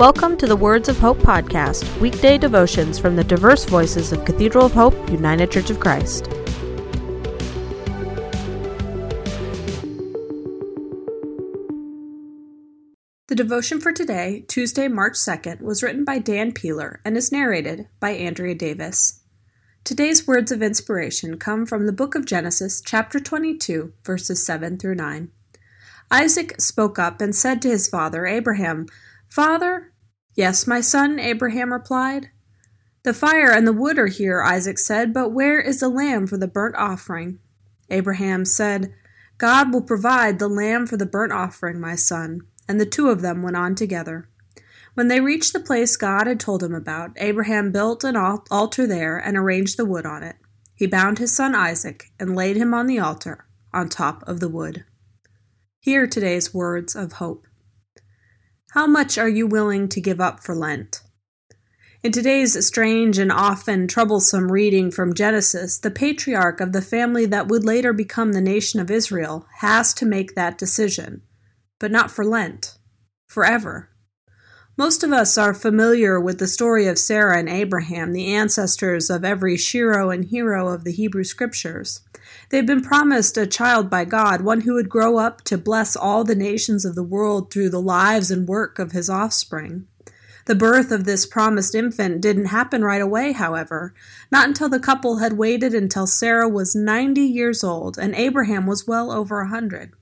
Welcome to the Words of Hope podcast, weekday devotions from the diverse voices of Cathedral of Hope, United Church of Christ. The devotion for today, Tuesday, March 2nd, was written by Dan Peeler and is narrated by Andrea Davis. Today's words of inspiration come from the book of Genesis, chapter 22, verses 7 through 9. Isaac spoke up and said to his father, Abraham, Father? Yes, my son, Abraham replied. The fire and the wood are here, Isaac said, but where is the lamb for the burnt offering? Abraham said, God will provide the lamb for the burnt offering, my son. And the two of them went on together. When they reached the place God had told him about, Abraham built an altar there and arranged the wood on it. He bound his son Isaac and laid him on the altar on top of the wood. Hear today's words of hope. How much are you willing to give up for Lent? In today's strange and often troublesome reading from Genesis, the patriarch of the family that would later become the nation of Israel has to make that decision. But not for Lent. Forever. Most of us are familiar with the story of Sarah and Abraham, the ancestors of every shero and hero of the Hebrew Scriptures. They had been promised a child by God, one who would grow up to bless all the nations of the world through the lives and work of his offspring. The birth of this promised infant didn't happen right away, however, not until the couple had waited until Sarah was 90 years old and Abraham was well over a 100.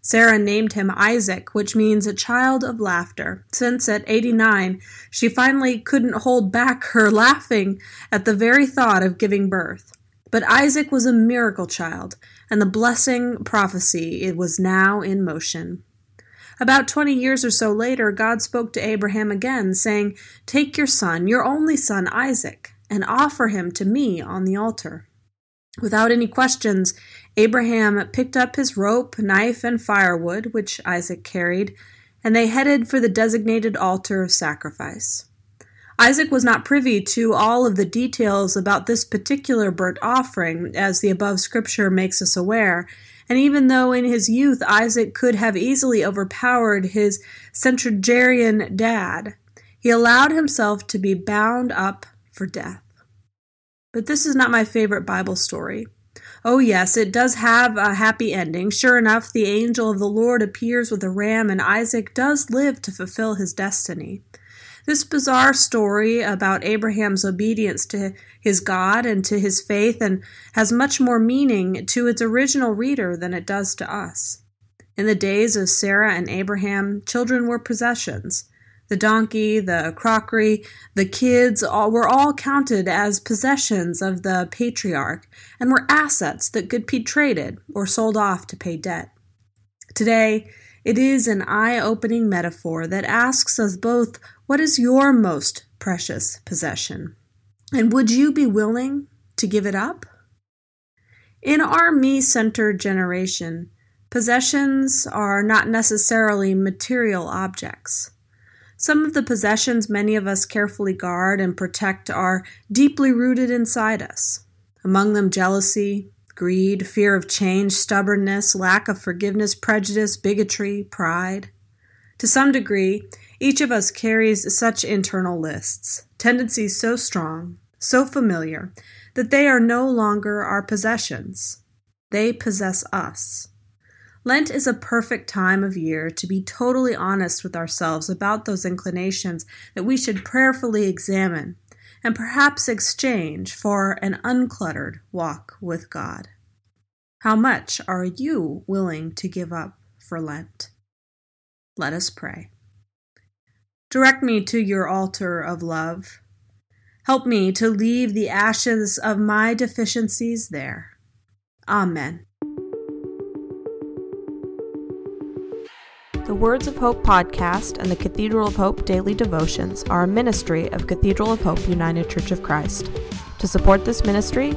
Sarah named him Isaac, which means a child of laughter, since at 89 she finally couldn't hold back her laughing at the very thought of giving birth. But Isaac was a miracle child, and the blessing prophecy it was now in motion. About twenty years or so later, God spoke to Abraham again, saying, Take your son, your only son Isaac, and offer him to me on the altar. Without any questions, Abraham picked up his rope, knife, and firewood, which Isaac carried, and they headed for the designated altar of sacrifice. Isaac was not privy to all of the details about this particular burnt offering, as the above scripture makes us aware, and even though in his youth Isaac could have easily overpowered his centenarian dad, he allowed himself to be bound up for death. But this is not my favorite Bible story. Oh, yes, it does have a happy ending. Sure enough, the angel of the Lord appears with a ram, and Isaac does live to fulfill his destiny. This bizarre story about Abraham's obedience to his God and to his faith and has much more meaning to its original reader than it does to us. In the days of Sarah and Abraham, children were possessions. The donkey, the crockery, the kids all, were all counted as possessions of the patriarch and were assets that could be traded or sold off to pay debt. Today, it is an eye opening metaphor that asks us both what is your most precious possession? And would you be willing to give it up? In our me centered generation, possessions are not necessarily material objects. Some of the possessions many of us carefully guard and protect are deeply rooted inside us. Among them, jealousy, greed, fear of change, stubbornness, lack of forgiveness, prejudice, bigotry, pride. To some degree, each of us carries such internal lists, tendencies so strong, so familiar, that they are no longer our possessions. They possess us. Lent is a perfect time of year to be totally honest with ourselves about those inclinations that we should prayerfully examine and perhaps exchange for an uncluttered walk with God. How much are you willing to give up for Lent? Let us pray. Direct me to your altar of love. Help me to leave the ashes of my deficiencies there. Amen. The Words of Hope podcast and the Cathedral of Hope daily devotions are a ministry of Cathedral of Hope United Church of Christ. To support this ministry,